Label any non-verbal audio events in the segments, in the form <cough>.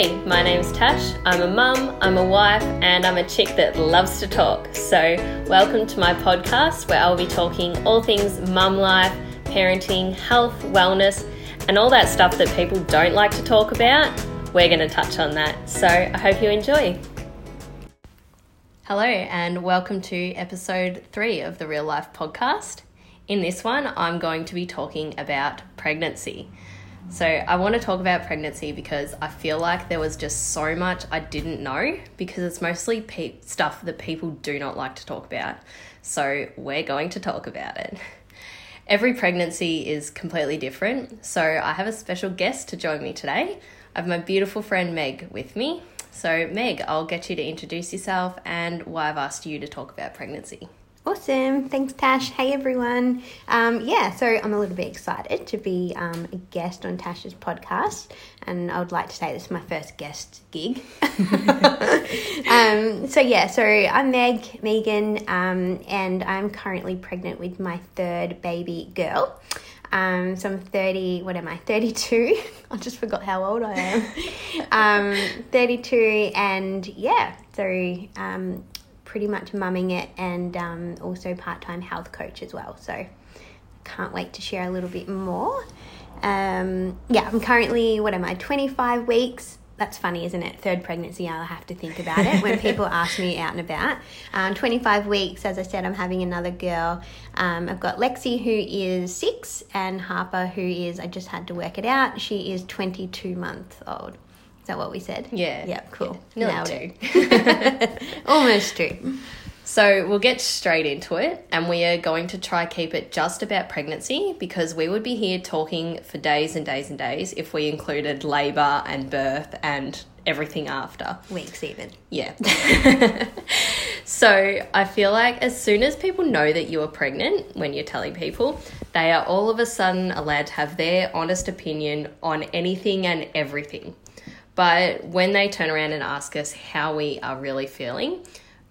Hey, my name's Tash. I'm a mum, I'm a wife, and I'm a chick that loves to talk. So, welcome to my podcast where I'll be talking all things mum life, parenting, health, wellness, and all that stuff that people don't like to talk about. We're going to touch on that. So, I hope you enjoy. Hello, and welcome to episode three of the Real Life Podcast. In this one, I'm going to be talking about pregnancy. So, I want to talk about pregnancy because I feel like there was just so much I didn't know because it's mostly pe- stuff that people do not like to talk about. So, we're going to talk about it. Every pregnancy is completely different. So, I have a special guest to join me today. I have my beautiful friend Meg with me. So, Meg, I'll get you to introduce yourself and why I've asked you to talk about pregnancy. Awesome. Thanks, Tash. Hey, everyone. Um, yeah, so I'm a little bit excited to be um, a guest on Tash's podcast. And I would like to say this is my first guest gig. <laughs> um, so, yeah, so I'm Meg, Megan, um, and I'm currently pregnant with my third baby girl. Um, so I'm 30, what am I, 32? <laughs> I just forgot how old I am. <laughs> um, 32, and yeah, so um, pretty much mumming it and um, also part time health coach as well. So can't wait to share a little bit more. Um, yeah, I'm currently, what am I, 25 weeks. That's funny, isn't it? Third pregnancy, I'll have to think about it when people <laughs> ask me out and about. Um, 25 weeks, as I said, I'm having another girl. Um, I've got Lexi, who is six, and Harper, who is, I just had to work it out, she is 22 months old. That what we said? Yeah. Yeah, cool. Yeah, Nailed it. <laughs> <laughs> Almost two. So we'll get straight into it, and we are going to try keep it just about pregnancy because we would be here talking for days and days and days if we included labour and birth and everything after. Weeks even. Yeah. <laughs> so I feel like as soon as people know that you are pregnant, when you're telling people, they are all of a sudden allowed to have their honest opinion on anything and everything. But when they turn around and ask us how we are really feeling,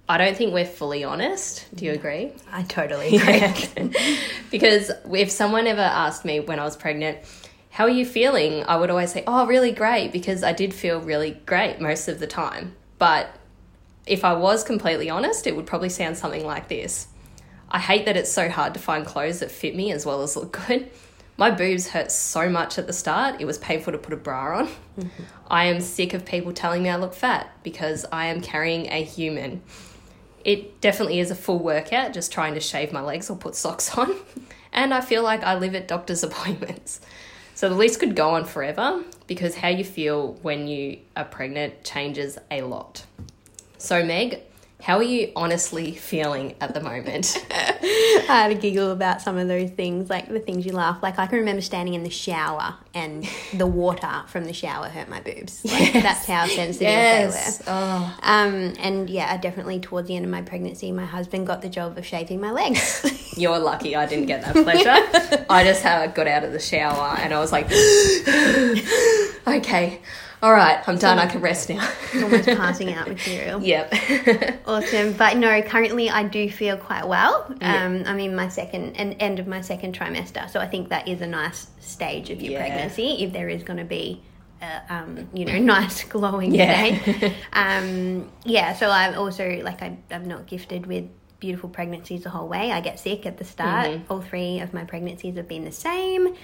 I don't think we're fully honest. Do you agree? I totally <laughs> agree. <laughs> because if someone ever asked me when I was pregnant, how are you feeling? I would always say, oh, really great, because I did feel really great most of the time. But if I was completely honest, it would probably sound something like this I hate that it's so hard to find clothes that fit me as well as look good. My boobs hurt so much at the start, it was painful to put a bra on. Mm-hmm. I am sick of people telling me I look fat because I am carrying a human. It definitely is a full workout just trying to shave my legs or put socks <laughs> on. And I feel like I live at doctor's <laughs> appointments. So the list could go on forever because how you feel when you are pregnant changes a lot. So, Meg, how are you honestly feeling at the moment? <laughs> I had a giggle about some of those things, like the things you laugh. Like I can remember standing in the shower and the water from the shower hurt my boobs. Like <laughs> yes. that's how sensitive yes. they were. Oh. Um, and yeah, definitely towards the end of my pregnancy, my husband got the job of shaving my legs. <laughs> You're lucky I didn't get that pleasure. I just got out of the shower and I was like, <gasps> okay all right, I'm done. I can rest now. almost <laughs> passing out material. Yep. <laughs> awesome. But no, currently I do feel quite well. Um, I'm in my second and end of my second trimester, so I think that is a nice stage of your yeah. pregnancy if there is going to be. Uh, um, you know, <laughs> nice glowing yeah. state. Um, yeah, so I'm also like I, I'm not gifted with beautiful pregnancies the whole way. I get sick at the start. Mm-hmm. All three of my pregnancies have been the same.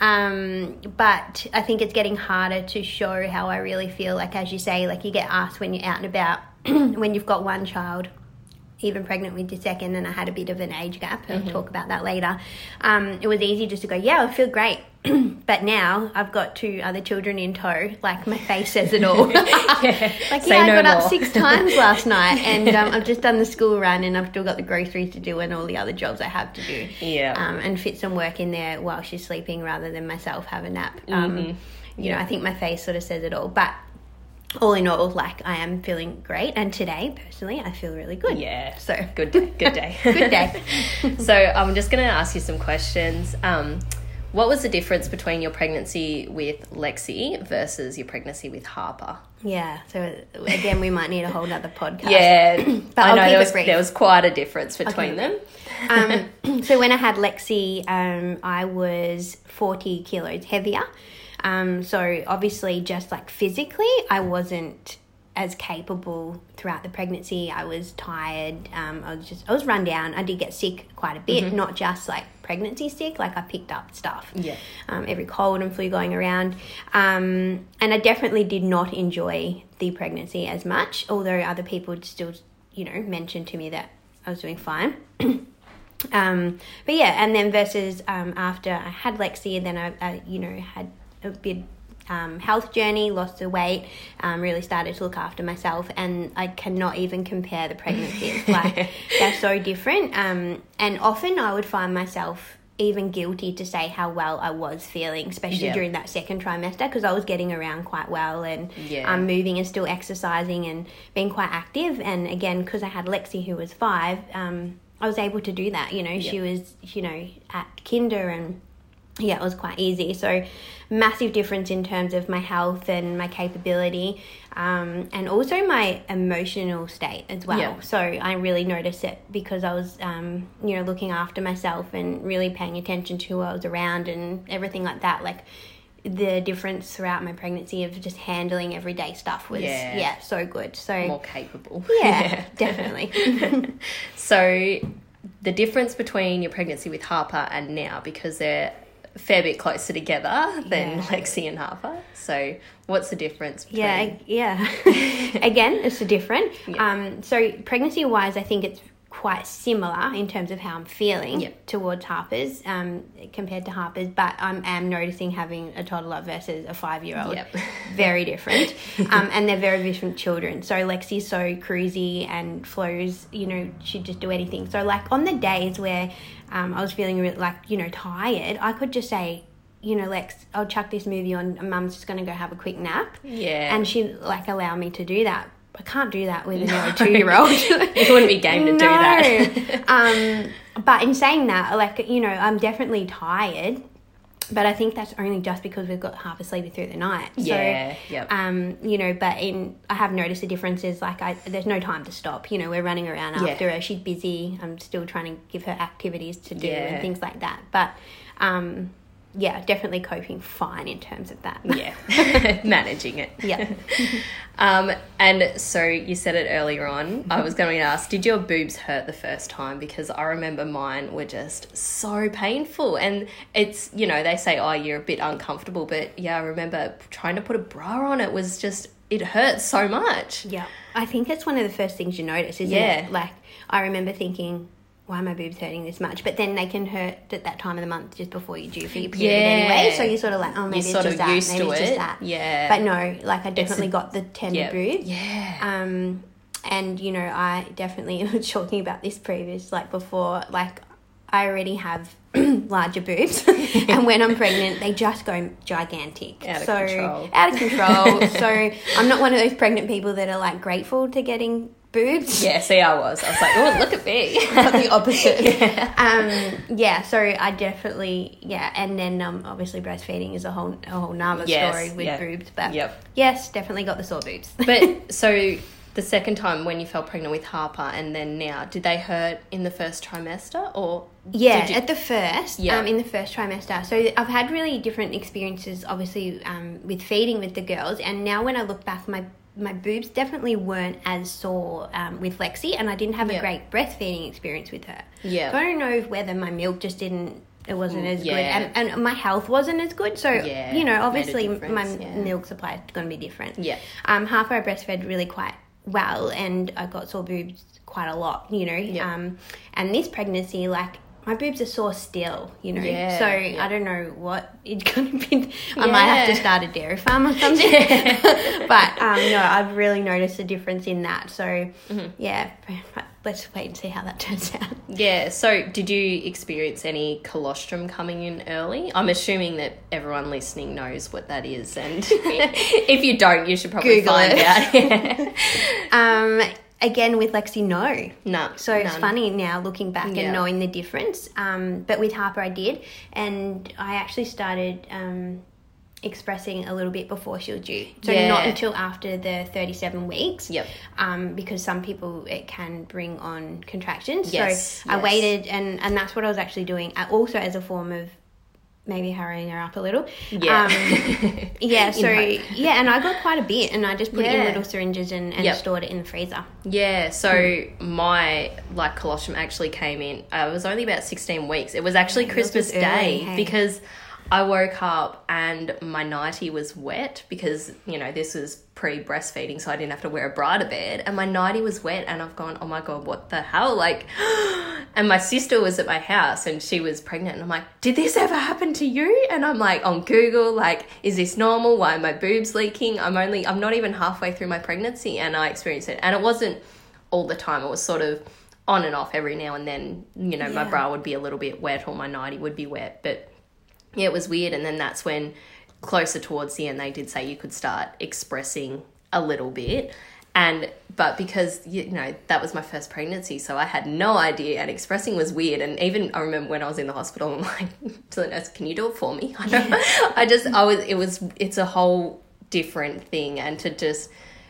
Um, but I think it's getting harder to show how I really feel. Like, as you say, like you get asked when you're out and about, <clears throat> when you've got one child, even pregnant with your second, and I had a bit of an age gap. I'll mm-hmm. talk about that later. Um, it was easy just to go, yeah, I feel great. <clears throat> but now I've got two other children in tow. Like my face says it all. <laughs> yeah. <laughs> Like yeah, I got more. up six times last <laughs> night, and um, I've just done the school run, and I've still got the groceries to do, and all the other jobs I have to do. Yeah. Um, and fit some work in there while she's sleeping, rather than myself have a nap. Um, mm-hmm. You know, I think my face sort of says it all. But all in all, like I am feeling great, and today, personally, I feel really good. Yeah. So good day. Good day. good day. so I'm just going to ask you some questions. Um, what was the difference between your pregnancy with Lexi versus your pregnancy with Harper? Yeah, so again, we might need a whole other podcast. Yeah, <coughs> but I know there was, there was, quite a difference between okay. them. Um, <coughs> so when I had Lexi, um, I was 40 kilos heavier. Um, so obviously, just like physically, I wasn't as capable throughout the pregnancy. I was tired. Um, I was just I was run down. I did get sick quite a bit, Mm-hmm. not just like pregnancy sick. Like I picked up stuff. Yeah. Um, every cold and flu going around, um, and I definitely did not enjoy the pregnancy as much. Although other people still, you know, mentioned to me that I was doing fine. <clears throat> Um, but yeah, and then versus um, after I had Lexi, and then I, I you know, had a bit um, health journey, lost the weight, um, really started to look after myself, and I cannot even compare the pregnancies. <laughs> like they're so different. Um, and often I would find myself even guilty to say how well I was feeling, especially Yeah. during that second trimester, because I was getting around quite well and Yeah. um, moving and still exercising and being quite active. And again, because I had Lexi who was five, um, I was able to do that. You know, she was, you know, at kinder and yeah, it was quite easy. So, massive difference in terms of my health and my capability, um, and also my emotional state as well. Yeah. So, I really noticed it because I was, um, you know, looking after myself and really paying attention to who I was around and everything like that. Like, the difference throughout my pregnancy of just handling everyday stuff was, Yeah. yeah, so good. So, More capable. <laughs> yeah, definitely. <laughs> So, the difference between your pregnancy with Harper and now, because they're fair bit closer together than Yeah. Lexi and Harper. So, what's the difference? Between... Yeah, yeah. <laughs> Again, it's a different. Yeah. Um, so pregnancy wise, I think it's quite similar in terms of how I'm feeling Yep. towards Harper's um, compared to Harper's, but I am noticing having a toddler versus a five year old Yep. <laughs> very different, um, and they're very different children. So Lexi's so cruisy and flows, you know, she'd just do anything. So like on the days where um, I was feeling re- like you know tired, I could just say. You know, Lex, I'll chuck this movie on. and Mum's just going to go have a quick nap Yeah. and she like allow me to do that. I can't do that with a nearly <laughs> two year old. <laughs> you wouldn't be game to do that. um, but in saying that, like you know, I'm definitely tired. But I think that's only just because we've got half asleep through the night. Yeah, So, yep. um, you know, but in I have noticed the differences. Like, I there's no time to stop. You know, we're running around Yeah. after her. She's busy. I'm still trying to give her activities to do Yeah. and things like that. But, um, yeah, definitely coping fine in terms of that. yeah. <laughs> <laughs> Managing it. yeah. <laughs> Um, and so you said it earlier on. I was going to ask, did your boobs hurt the first time? Because I remember mine were just so painful. And it's, you know, they say, oh, you're a bit uncomfortable. But yeah, I remember trying to put a bra on it was just, it hurt so much. Yeah, I think it's one of the first things you notice, isn't Yeah. it? Like, I remember thinking, why are my boobs hurting this much? But then they can hurt at that time of the month just before you due for your period Yeah. anyway. So you're sort of like, oh, maybe it's sort just that. maybe it's it. just that. Yeah. But no, like I definitely got the tender Yeah. boobs. Yeah. Um, and you know, I definitely <laughs> was talking about this previous, like before, like I already have <clears throat> larger boobs, <laughs> and when I'm pregnant, they just go gigantic. Out of so control. out of control. <laughs> so I'm not one of those pregnant people that are like grateful to getting boobs. yeah, see, I was. I was like, oh, look at me. <laughs> the opposite. <laughs> yeah. Um, yeah, so I definitely yeah, and then um, obviously breastfeeding is a whole a whole nother Yes, story with yeah. boobs, but Yep. yes, definitely got the sore boobs. <laughs> But so the second time when you fell pregnant with Harper and then now, did they hurt in the first trimester or Yeah, you- at the first, Yeah. um, in the first trimester. So I've had really different experiences, obviously, um, with feeding with the girls. And now when I look back, my my boobs definitely weren't as sore um, with Lexi, and I didn't have Yeah. a great breastfeeding experience with her. Yeah. So I don't know whether my milk just didn't. It wasn't as yeah. good, and, and my health wasn't as good. So Yeah, you know, obviously, my yeah. milk supply is going to be different. Yeah. Um, half I breastfed really quite well, and I got sore boobs quite a lot. You know. Yeah. Um, and this pregnancy, like my boobs are sore still. You know. Yeah, so yeah. I don't know what it's <laughs> going to be. I might have to start a dairy farm or something. <laughs> but um, no, I've really noticed a difference in that. So Mm-hmm. yeah, let's wait and see how that <laughs> turns out. Yeah, so did you experience any colostrum coming in early? I'm assuming that everyone listening knows what that is, and if you don't, you should probably Google find it. out. Yeah. Um, again with Lexi, no. no, So it's none. funny now looking back Yeah. and knowing the difference. Um, but with Harper, I did, and I actually started um, expressing a little bit before she was due. So Yeah. not until after the thirty-seven weeks. Yep. Um, because some people it can bring on contractions. Yes, so I waited, and and that's what I was actually doing. uh, Also as a form of maybe hurrying her up a little. Yeah. Um, <laughs> yeah, so yeah, and I got quite a bit and I just put it in little syringes and, and Yep. stored it in the freezer. Yeah, so Hmm. my like colostrum actually came in. Uh, it was only about sixteen weeks. It was actually Christmas was early, Day hey? because I woke up and my nightie was wet because you know this was pre breastfeeding, so I didn't have to wear a bra to bed, and my nightie was wet, and I've gone, oh my god, what the hell? Like, <gasps> and my sister was at my house and she was pregnant, and I'm like, did this ever happen to you? And I'm like on Google, like, is this normal? Why are my boobs leaking? I'm only, I'm not even halfway through my pregnancy, and I experienced it, and it wasn't all the time. It was sort of on and off every now and then. You know, my bra would be a little bit wet or my nightie would be wet, but yeah, it was weird. And then that's when, closer towards the end, they did say you could start expressing a little bit. And but because you know that was my first pregnancy, so I had no idea, and expressing was weird. And even I remember when I was in the hospital, I'm like <laughs> to the nurse, "Can you do it for me?" <laughs> I, don't, I just I was it was it's a whole different thing, and to just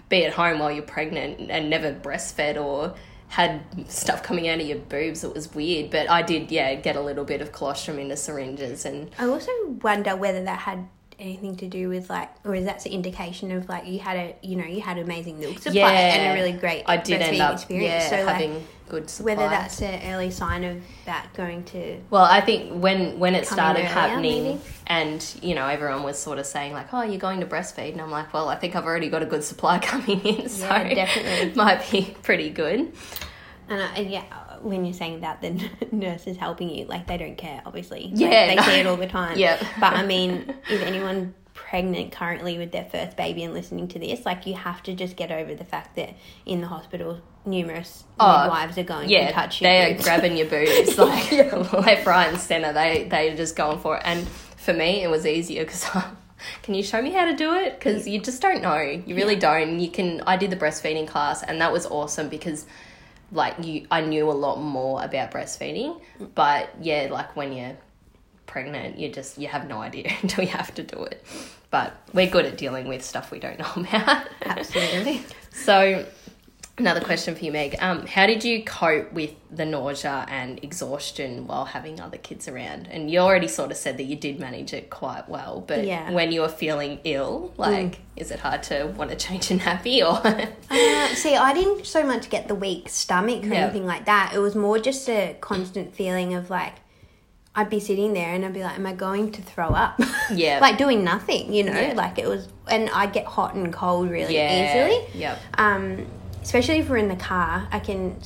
be at home while you're pregnant and never breastfed or had stuff coming out of your boobs, it was weird. But I did, yeah, get a little bit of colostrum in the syringes, and I also wonder whether that had anything to do with like or is that an indication of like you had a you know you had amazing milk supply yeah, and a really great I did end breastfeeding up, experience yeah, so like having good supply. whether that's an early sign of that going to Well, I think when when it started earlier, happening, maybe? and you know everyone was sort of saying like, "Oh, you're going to breastfeed," and I'm like, "Well, I think I've already got a good supply <laughs> coming in, so Yeah, definitely. it <laughs> might be pretty good." and, I, and yeah when you're saying that the <laughs> nurse is helping you like they don't care obviously Like, Yeah, they no. see it all the time Yep. but i mean <laughs> if anyone pregnant currently with their first baby and listening to this like you have to just get over the fact that in the hospital numerous Oh, midwives are going Yeah, to touch you. they are grabbing your boobs <laughs> like left, right, and center. They they are just going for it. And for me, it was easier because. Can you show me how to do it? Because you just don't know. You really don't. You can. I did the breastfeeding class, and that was awesome because, like, you, I knew a lot more about breastfeeding. But yeah, like when you're pregnant, you just you have no idea <laughs> until you have to do it. But we're good at dealing with stuff we don't know <laughs> about. absolutely So, another question for you, Meg. Um, how did you cope with the nausea and exhaustion while having other kids around? And you already sort of said that you did manage it quite well, but Yeah. when you were feeling ill, like, is it hard to want to <laughs> change a nappy or? Uh, see, I didn't so much get the weak stomach or Yeah. anything like that. It was more just a constant feeling of like, I'd be sitting there and I'd be like, am I going to throw up? <laughs> Yeah. like doing nothing, you know? Yeah. Like it was, and I'd get hot and cold really yeah. easily. Yep. Um, especially if we're in the car, I can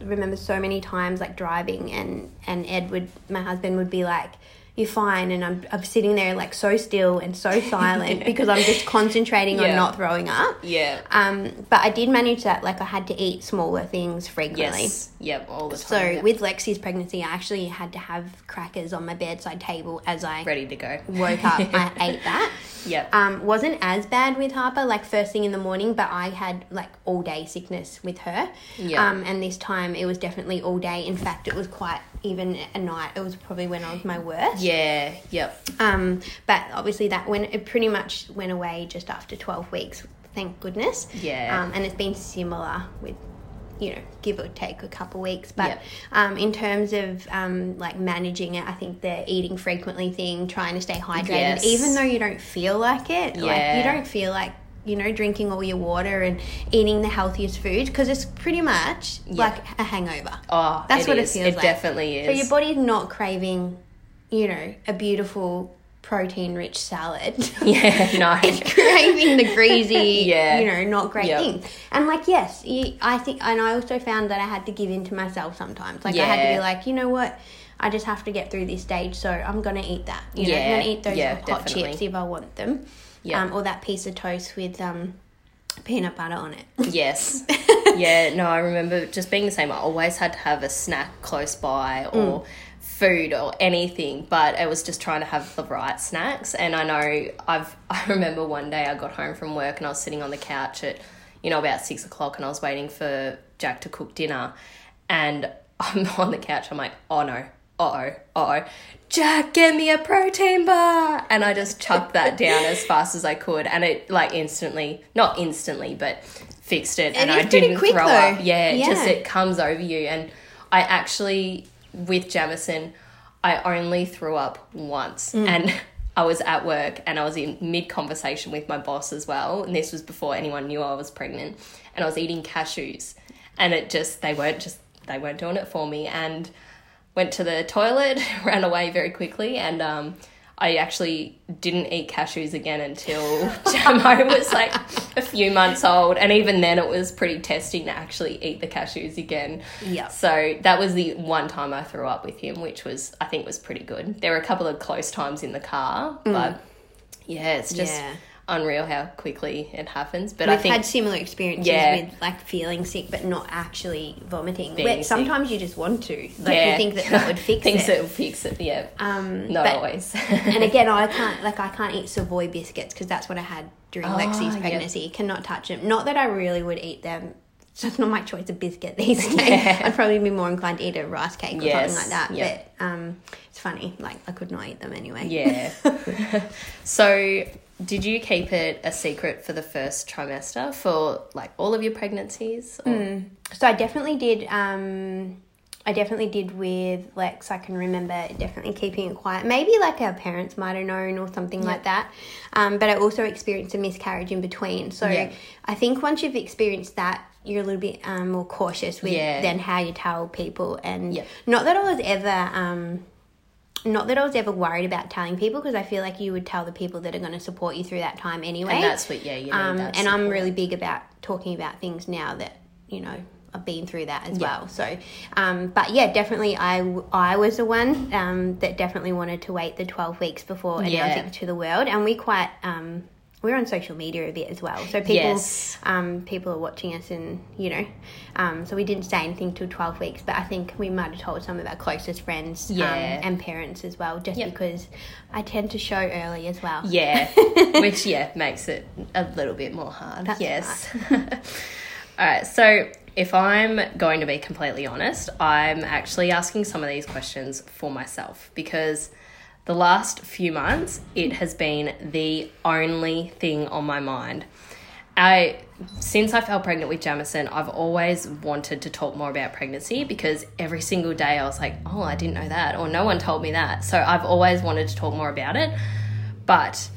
remember so many times like driving and, and Ed would, my husband would be like, you're fine. And I'm, I'm sitting there like so still and so silent <laughs> because I'm just concentrating Yeah. on not throwing up. Yeah. Um, but I did manage that. Like I had to eat smaller things frequently. Yes. Yep. All the time. So yep. with Lexi's pregnancy, I actually had to have crackers on my bedside table as I ready to go. woke up. I <laughs> ate that. Yep. Um, wasn't as bad with Harper, like first thing in the morning, but I had like all day sickness with her. Yeah. Um, and this time it was definitely all day. In fact, it was quite even at night. It was probably when I was my worst. Yeah. Yep. Um, but obviously that went it pretty much went away just after twelve weeks. Thank goodness. Yeah. Um, and it's been similar with, you know, give or take a couple weeks. But Yep. um, in terms of um, like managing it, I think the eating frequently thing, trying to stay hydrated, Yes. even though you don't feel like it, like you don't feel like you know drinking all your water and eating the healthiest food because it's pretty much like a hangover. Oh, That's it what it feels like. It like. definitely is. So your body's not craving, you know, a beautiful protein rich salad. <laughs> yeah. <laughs> No. craving the greasy, <laughs> Yeah. you know, not great Yep. things. And like, yes, you, I think, and I also found that I had to give in to myself sometimes. Like, I had to be like, you know what? I just have to get through this stage, so I'm gonna eat that. You know, I'm Yeah. gonna eat those Yeah, hot definitely. chips if I want them, Yeah. um, or that piece of toast with um, peanut butter on it. Yes. yeah, no, I remember just being the same. I always had to have a snack close by or food or anything, but it was just trying to have the right snacks. And I know I've, <laughs> I remember one day I got home from work and I was sitting on the couch at, you know, about six o'clock and I was waiting for Jack to cook dinner. And <laughs> I'm on the couch, I'm like, oh no, uh oh, uh oh. Jack, get me a protein bar. And I just chucked that <laughs> down as fast as I could. And it like instantly, not instantly, but fixed it. and I didn't quick, throw though. up. Yeah, it just it comes over you. And I actually, with Jamison, I only threw up once. Mm. And <laughs> I was at work and I was in mid conversation with my boss as well. And this was before anyone knew I was pregnant. And I was eating cashews. And it just, they weren't just, they weren't doing it for me. And went to the toilet, <laughs> ran away very quickly. And, um, I actually didn't eat cashews again until <laughs> Jamo was like a few months old, and even then it was pretty testing to actually eat the cashews again. Yeah. So that was the one time I threw up with him, which was I think was pretty good. There were a couple of close times in the car, mm. but yeah, it's just Yeah. Unreal how quickly it happens. But I We've think had similar experiences Yeah. with like feeling sick but not actually vomiting. Being Where sick. sometimes you just want to. Like yeah, you think that that would <laughs> fix it. things it. that will fix it. Yeah, Um, not but- always. <laughs> and again, I <laughs> can't like I can't eat Savoy biscuits because that's what I had during Oh, Lexi's pregnancy. Cannot touch them. Not that I really would eat them. It's just not my choice of biscuit these days. Yeah. I'd probably be more inclined to eat a rice cake or Yes, something like that. yeah. But um, it's funny. Like I could not eat them anyway. Yeah. so, did you keep it a secret for the first trimester for like all of your pregnancies? Or? So I definitely did. Um, I definitely did with Lex. I can remember definitely keeping it quiet. Maybe like our parents might have known or something like that. Um, but I also experienced a miscarriage in between. So Yeah. I think once you've experienced that, you're a little bit um, more cautious with Yeah. then how you tell people. And Yeah. not that I was ever. Not that I was ever worried about telling people because I feel like you would tell the people that are going to support you through that time anyway. And that's what, yeah, you need Um, and I'm really big about talking about things now that you know I've been through that as Yeah. well. So, um, but yeah, definitely, I I was the one um, that definitely wanted to wait the twelve weeks before Yeah. announcing to the world, and we quite um, we're on social media a bit as well. So people Yes. um, people are watching us, and you know, um, so we didn't say anything till twelve weeks, but I think we might have told some of our closest friends Yeah. um, and parents as well, just Yep. because I tend to show early as well. Yeah, <laughs> which yeah makes it a little bit more hard. That's yes. All right. <laughs> So if I'm going to be completely honest, I'm actually asking some of these questions for myself because the last few months it has been the only thing on my mind. I since I fell pregnant with Jamison, I've always wanted to talk more about pregnancy because every single day I was like, "Oh, I didn't know that," or "No one told me that." So I've always wanted to talk more about it. But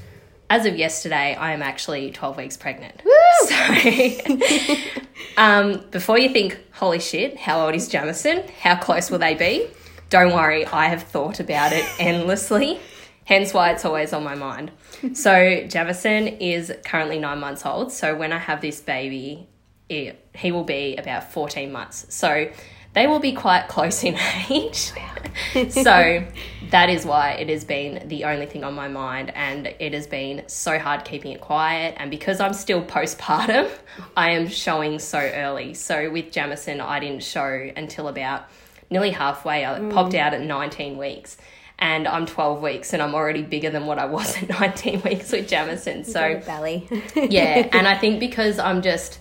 as of yesterday, I am actually 12 weeks pregnant. <laughs> So, <laughs> um, before you think, holy shit, how old is Jamison? How close will they be? Don't worry, I have thought about it <laughs> endlessly, hence why it's always on my mind. So, Jamison is currently nine months old. So, when I have this baby, it, he will be about 14 months. So, they will be quite close in age. so <laughs> that is why it has been the only thing on my mind and it has been so hard keeping it quiet and because I'm still postpartum <laughs> I am showing so early so with Jamison I didn't show until about nearly halfway I popped out at 19 weeks and I'm 12 weeks and I'm already bigger than what I was <laughs> at 19 weeks with Jamison so belly. <laughs> yeah and i think because i'm just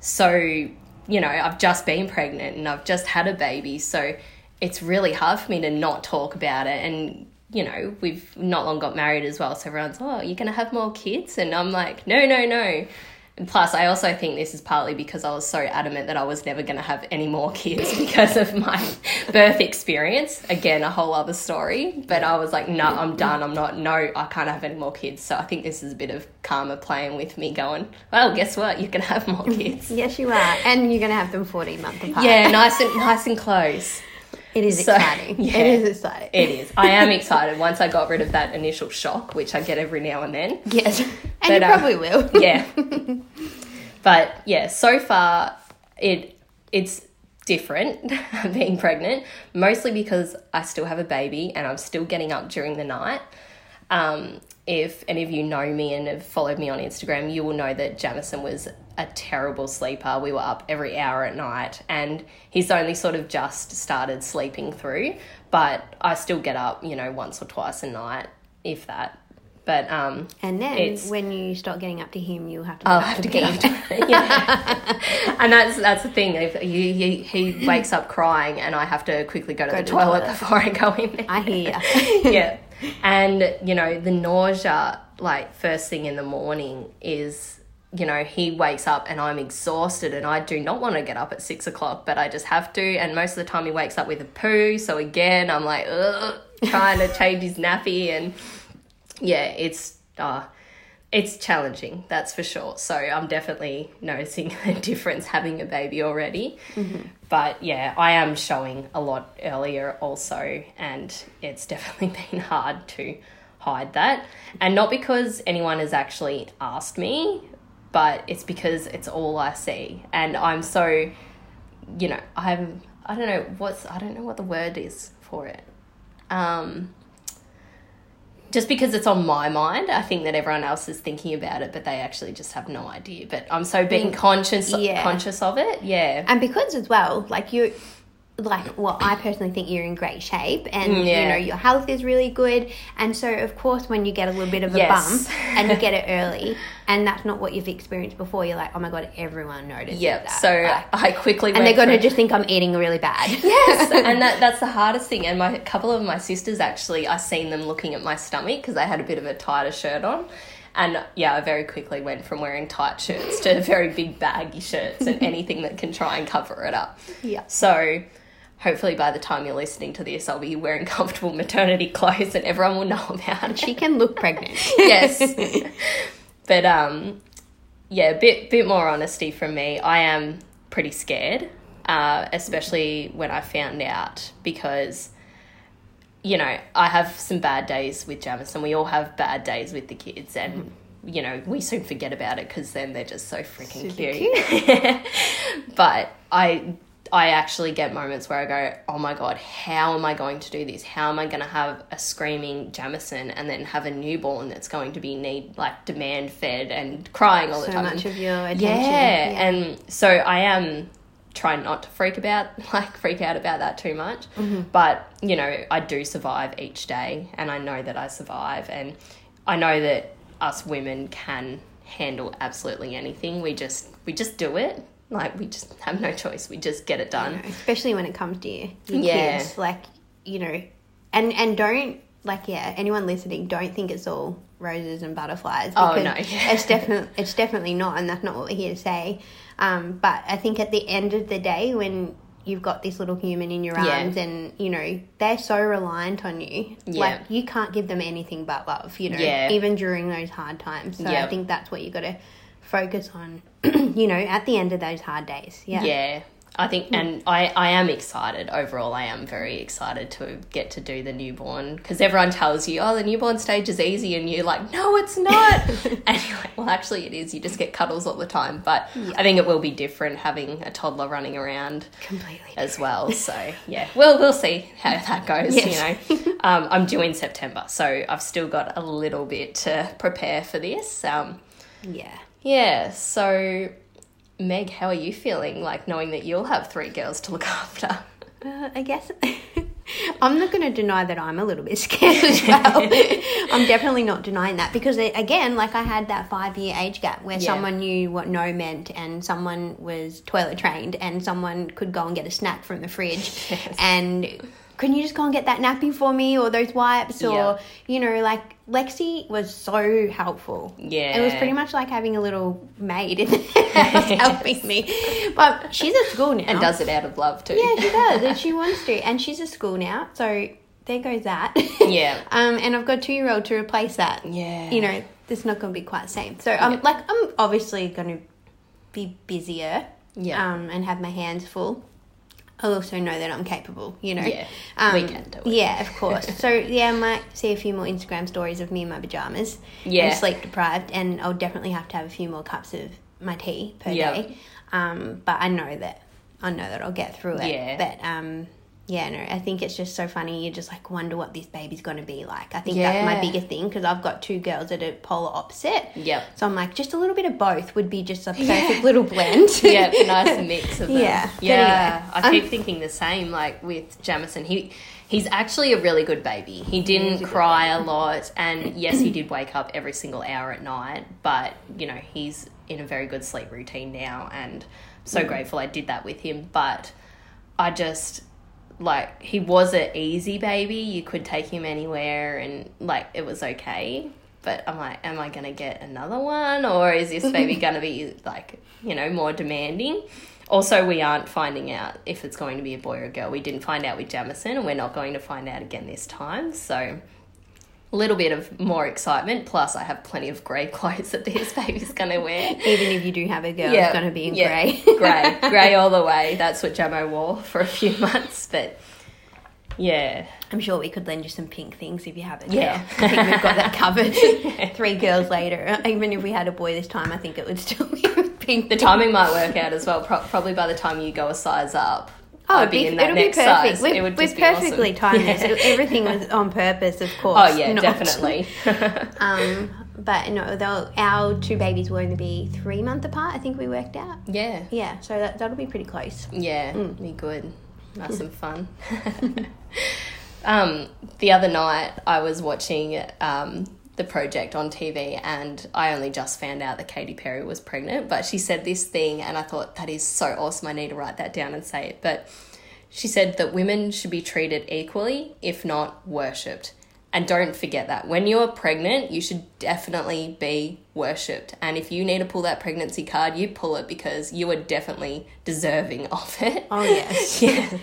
so you know i've just been pregnant and i've just had a baby so it's really hard for me to not talk about it and you know we've not long got married as well so everyone's oh you're gonna have more kids? And i'm like no no no plus i also think this is partly because i was so adamant that i was never going to have any more <laughs> kids because of my <laughs> birth experience again a whole other story but i was like no i'm done i'm not no i can't have any more kids so i think this is a bit of karma playing with me going well guess what you can have more kids <laughs> yes, you are, and you're going to have them 14 months apart. yeah nice and nice and close It is So, exciting. yeah. It is exciting. it is i am excited once i got rid of that initial shock which i get every now and then yes. And But, you uh, probably will. <laughs> yeah. <laughs> but yeah, so far it it's different <laughs> being pregnant, mostly because I still have a baby and I'm still getting up during the night. Um, if any of you know me and have followed me on Instagram, you will know that Jamison was a terrible sleeper. We were up every hour at night, and he's only sort of just started sleeping through. But I still get up, you know, once or twice a night, if that. But um, And then when you start getting up to him, you'll have to. I'll have to get up. <laughs> yeah, and that's that's the thing. If he, he he wakes up crying, and I have to quickly go to the to toilet, toilet. before I go in there. I hear <laughs> yeah, and you know the nausea, like first thing in the morning, is you know he wakes up and I'm exhausted, and I do not want to get up at six o'clock, but I just have to. And most of the time he wakes up with a poo, so again I'm like, ugh. trying to change his nappy and yeah, it's uh it's challenging, that's for sure. So I'm definitely noticing <laughs> a difference having a baby already. Mm-hmm. But yeah, I am showing a lot earlier also, and it's definitely <laughs> been hard to hide that. And not because anyone has actually asked me, but it's because it's all I see. And I'm so, you know, I'm, I don't know what's, I don't know what the word is for it. Um, just because it's on my mind, I think that everyone else is thinking about it, but they actually just have no idea. But I'm so being mm. conscious yeah. conscious of it. Yeah. And because as well, like you like well i personally think you're in great shape and yeah. you know your health is really good and so of course when you get a little bit of a Yes. bump and you get it <laughs> early and that's not what you've experienced before you're like oh my god everyone notices Yep. that So Like, I quickly and they're going to just think i'm eating really bad <laughs> yes, <laughs> and that that's the hardest thing. And my a couple of my sisters actually, I seen them looking at my stomach because I had a bit of a tighter shirt on. And yeah, I very quickly went from wearing tight shirts to very big baggy shirts and anything that can try and cover it up. Yeah. So hopefully by the time you're listening to this, I'll be wearing comfortable maternity clothes and everyone will know about it. she can look pregnant <laughs> yes. but um yeah, a bit bit more honesty from me. I am pretty scared, uh, especially when I found out because you know, I have some bad days with Jamison. We all have bad days with the kids and you know, we soon forget about it because then they're just so freaking Super cute. <laughs> but I I actually get moments where I go, oh my god, how am I going to do this? How am I going to have a screaming Jamison and then have a newborn that's going to be need like demand fed and crying all the time? so much of your attention yeah, and so I am trying not to freak about <laughs> like freak out about that too much. Mm-hmm. But you know, I do survive each day, and I know that I survive, and I know that us women can handle absolutely anything. We just we just do it. Like we just have no choice. We just get it done. especially when it comes to you, your Yeah. kids. Like you know, and and don't like yeah. Anyone listening, don't think it's all roses and butterflies. Oh, because no, yeah. <laughs> it's definitely it's definitely not, and that's not what we're here to say. Um, but I think at the end of the day, when you've got this little human in your Yeah. arms, and you know they're so reliant on you, Yeah. like you can't give them anything but love. You know, Yeah. even during those hard times. So I think that's what you got to focus on. <clears throat> you know, at the end of those hard days. Yeah. Yeah. I think, and I, I am excited overall. I am very excited to get to do the newborn because everyone tells you, oh, the newborn stage is easy, and you're like, no, it's not. and you're like, well, actually, it is. You just get cuddles all the time. But I think it will be different having a toddler running around Completely. as well. <laughs> So yeah, well, we'll see how that goes. Yes. You know, <laughs> um, I'm due in September, so I've still got a little bit to prepare for this. Um, Yeah. Yeah, so Meg, how are you feeling like knowing that you'll have three girls to look <laughs> after? Uh, I guess <laughs> I'm not going to deny that I'm a little bit <laughs> scared as well. I'm definitely not denying that because again, like I had that five year age gap where Yeah. someone knew what no meant and someone was toilet trained and someone could go and get a snack from the fridge Yes. and can you just go and get that nappy for me or those wipes or Yeah. you know like Lexi was so helpful. Yeah. It was pretty much like having a little maid in <laughs> the house <laughs> helping me. But she's at school now. And does it out of love too. Yeah, she does, and she <laughs> wants to, and she's at school now, so there goes that. Yeah. um, and I've got a two year old to replace that. Yeah. You know, it's not going to be quite the same. So I'm like, I'm obviously going to be busier. Yeah. Um, and have my hands full. I also know that I'm capable. You know. Yeah, Um, we can do it. Yeah, of course. <laughs> so yeah, I might see a few more Instagram stories of me in my pajamas. Yeah. And sleep deprived, and I'll definitely have to have a few more cups of my tea per Yep. day. Um, but I know that I know that I'll get through it. Yeah. But um, yeah, no, I think it's just so funny. You just like wonder what this baby's going to be like. I think Yeah. that's my biggest thing because I've got two girls that are polar opposite. Yep. So I'm like, just a little bit of both would be just a perfect little blend. <laughs> yeah, nice mix of them. Yeah, yeah. anyway, I keep um, thinking the same. Like with Jamison, he he's actually a really good baby. He didn't cry a lot, and yes, he did wake up every single hour at night. But you know, he's in a very good sleep routine now, and I'm so mm. grateful I did that with him. But I just like he was an easy baby. You could take him anywhere, and like it was okay. But I'm like, am I gonna get another one, or is this <laughs> baby gonna be like, you know, more demanding? Also, we aren't finding out if it's going to be a boy or a girl. We didn't find out with Jamison, and we're not going to find out again this time. So, little bit of more excitement. Plus, I have plenty of grey <laughs> clothes that this <laughs> baby's going to wear. Even if you do have a girl, it's going to be in yeah, grey. <laughs> grey, grey all the way. That's what Jamo wore for a few months, but yeah, I'm sure we could lend you some pink things if you have a girl. Yeah. I think we've got that covered. Three girls later, even if we had a boy this time, I think it would still be pink. the timing might work out as well. Pro- probably by the time you go a size up, Oh, it'd be, in that it'll be perfect. size. We've, it would we've be perfectly awesome. timed <laughs> Yeah. this. Everything was on purpose, of course. Oh yeah, not- definitely. <laughs> <laughs> Um, but no, our two babies will only be three months apart. I think we worked out. yeah, Yeah, so that that'll be pretty close. yeah, Mm. be good, nice and fun. um, the other night I was watching um, the project on TV, and I only just found out that Katy Perry was pregnant. But she said this thing, and I thought that is so awesome. I need to write that down and say it. But she said that women should be treated equally, if not worshipped. And don't forget that when you're pregnant, you should definitely be worshipped. And if you need to pull that pregnancy card, you pull it because you are definitely deserving of it. Oh yes. <laughs> Yeah.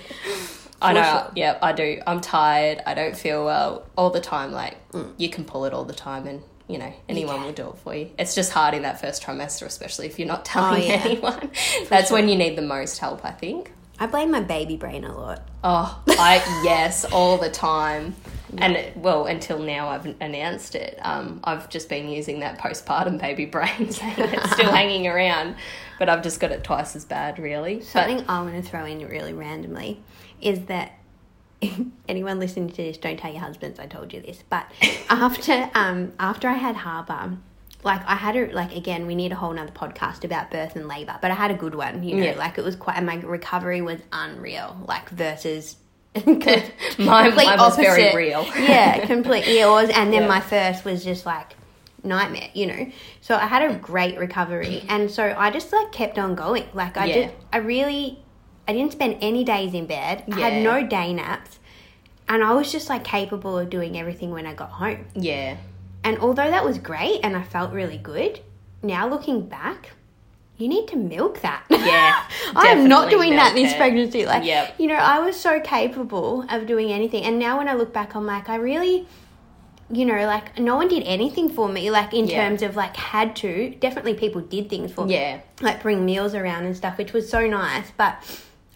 I know. sure. Yeah, I do. I'm tired. I don't feel well all the time. Like, you can pull it all the time and, you know, anyone Mm. Yeah. will do it for you. It's just hard in that first trimester, especially if you're not <laughs> telling Oh, yeah. anyone. <laughs> That's when you need the most help, I think. I blame my baby brain a lot. Oh, I <laughs> yes, all the time. And it- well, until now, I've announced it. Um, I've just been using that postpartum baby brain, saying it's still hanging around, but I've just got it twice as bad, really. But Something I want to throw in really randomly is that <laughs> anyone listening to this, don't tell your husbands I told you this. But after um after I had Harper, like I had a like again, we need a whole nother podcast about birth and labour, but I had a good one, you know, Yeah. like it was quite and my recovery was unreal, like versus <laughs> <laughs> mine, complete mine was very real. yeah, completely. It was, and then Yeah. my first was just like nightmare, you know. So I had a great recovery, and so I just like kept on going. Like I Yeah. just, I really, I didn't spend any days in bed. I had no day naps, and I was just like capable of doing everything when I got home. Yeah. And although that was great, and I felt really good, now looking back. You need to milk that. Yeah, <laughs> I'm not doing that this it. pregnancy. Like, Yep. you know, I was so capable of doing anything. And now when I look back, I'm like, I really, you know, like, no one did anything for me, like, in Yeah. terms of, like, had to. Definitely people did things for me. Yeah. Like, bring meals around and stuff, which was so nice. But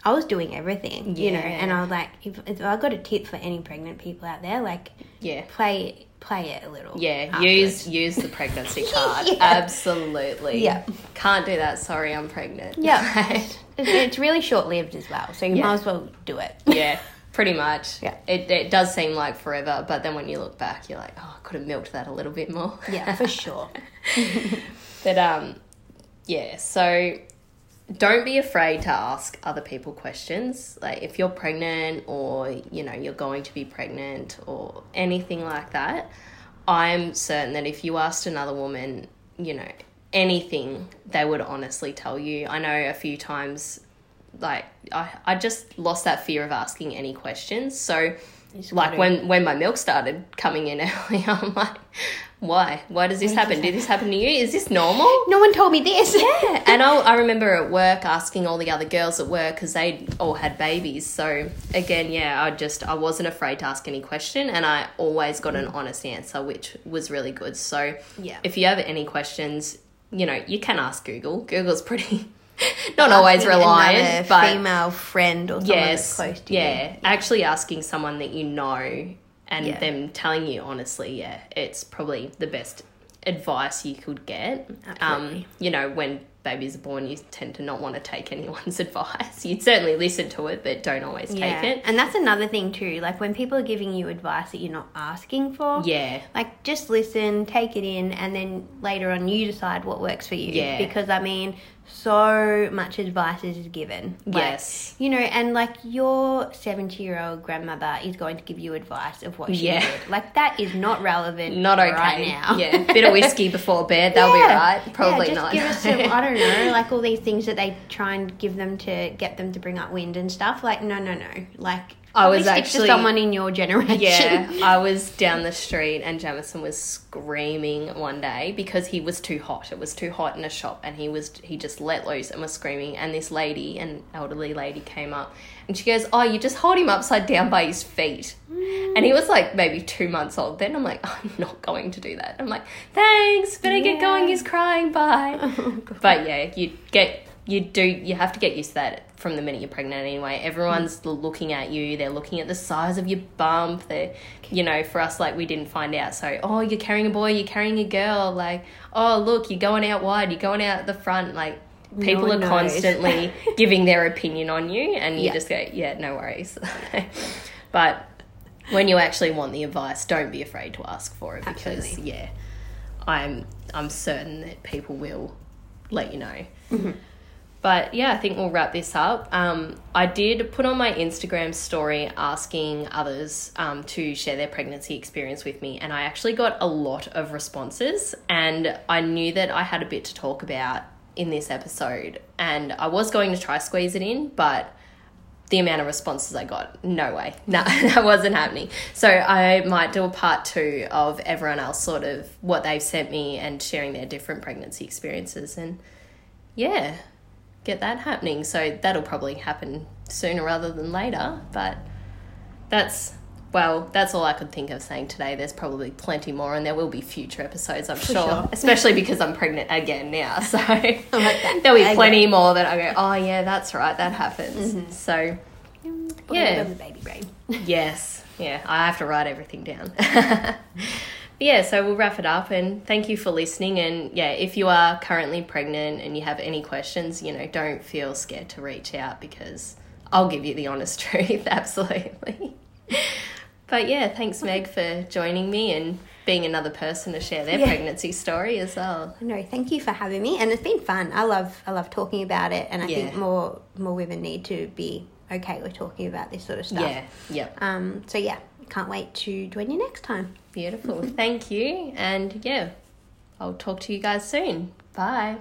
I was doing everything, you know. And I was like, if, if I got a tip for any pregnant people out there, like, Yeah. play play it a little. Yeah, afterwards. use use the pregnancy <laughs> card. Yeah. Absolutely. Yeah. Can't do that. Sorry, I'm pregnant. Yeah. <laughs> it's, it's really short lived as well, so you Yeah. might as well do it. yeah. Pretty much. Yeah. It it does seem like forever, but then when you look back, you're like, oh, I could have milked that a little bit more. Yeah, for sure. <laughs> But um, yeah. So don't be afraid to ask other people questions. Like if you're pregnant or you know you're going to be pregnant or anything like that, I'm certain that if you asked another woman, you know, anything, they would honestly tell you. I know a few times like I, I just lost that fear of asking any questions. So like when when my milk started coming in <laughs> earlier, I'm like, why? Why does this happen? Did this happen to you? Is this normal? <laughs> No one told me this. <laughs> Yeah, and I, I remember at work asking all the other girls at work because they all had babies. So again, yeah, I just I wasn't afraid to ask any question, and I always got an honest answer, which was really good. So Yeah. if you have any questions, you know you can ask Google. Google's pretty not always reliant, but female friend or someone yes, that's close to yeah, you. actually asking someone that you know and Yeah. them telling you honestly, yeah, it's probably the best advice you could get. Um, you know, when babies are born, you tend to not want to take <laughs> anyone's <laughs> advice. You'd certainly listen to it, but don't always Yeah. take it. And that's another thing too. Like when people are giving you advice that you're not asking for. Yeah, Like just listen, take it in, and then later on you decide what works for you. Yeah. Because I mean, so much advice is given. Like, Yes. You know, and like your seventy-year-old grandmother is going to give you advice of what she Yeah. did. Like that is not relevant. not okay. right now. Yeah, bit of whiskey before bed, they'll be right. Probably yeah, just not. give us some, I don't know, <laughs> like all these things that they try and give them to get them to bring up wind and stuff. Like, no, no, no. Like, I was At least stick actually to someone in your generation. Yeah, <laughs> I was down the street and Jamison was screaming one day because he was too hot. It was too hot in a shop and he was he just let loose and was screaming and this lady, an elderly lady came up and she goes, "Oh, you just hold him upside down by his feet." And he was like maybe 2 months old. Then I'm like, <laughs> "I'm not going to do that." I'm like, "Thanks, better get going. He's crying. Bye." <laughs> Oh, but yeah, you get you do you have to get used to that from the minute you're pregnant anyway. Everyone's looking at you. They're looking at the size of your bump. They, you know, for us like we didn't find out. So oh, you're carrying a boy. You're carrying a girl. Like oh, look, you're going out wide. You're going out the front. Like people one are knows. constantly <laughs> giving their opinion on you, and you Yeah. just go yeah, no worries. <laughs> but when you actually want the advice, don't be afraid to ask for it because Absolutely. yeah, I'm I'm certain that people will let you know. Mm-hmm. But yeah, I think we'll wrap this up. Um, I did put on my Instagram story asking others um, to share their pregnancy experience with me, and I actually got a lot of responses. And I knew that I had a bit to talk about in this episode, and I was going to try squeeze it in, but the amount of responses I got, no way, <laughs> no, that wasn't happening. So I might do a part two of everyone else, sort of what they've sent me and sharing their different pregnancy experiences, and yeah, get that happening. So that'll probably happen sooner rather than later. But that's well, that's all I could think of saying today. There's probably plenty more, and there will be future episodes, I'm sure. sure. Especially because I'm pregnant again now, <laughs> so that. there'll be plenty more that I go, oh yeah, that's right, that happens. Mm-hmm. So Yeah. the baby brain. yes, yeah, I have to write everything down. <laughs> But yeah, so we'll wrap it up and thank you for listening. And yeah, if you are currently pregnant and you have any questions, you know, don't feel scared to reach out because I'll give you the honest <laughs> truth, absolutely. But yeah, thanks Meg for joining me and being another person to share their Yeah. pregnancy story as well. No, thank you for having me, and it's been fun. I love I love talking about it, and I think more more women need to be okay with talking about this sort of stuff. Yeah, yep. Um. So yeah, can't wait to join you next time. Beautiful. Thank you. And yeah, I'll talk to you guys soon. Bye.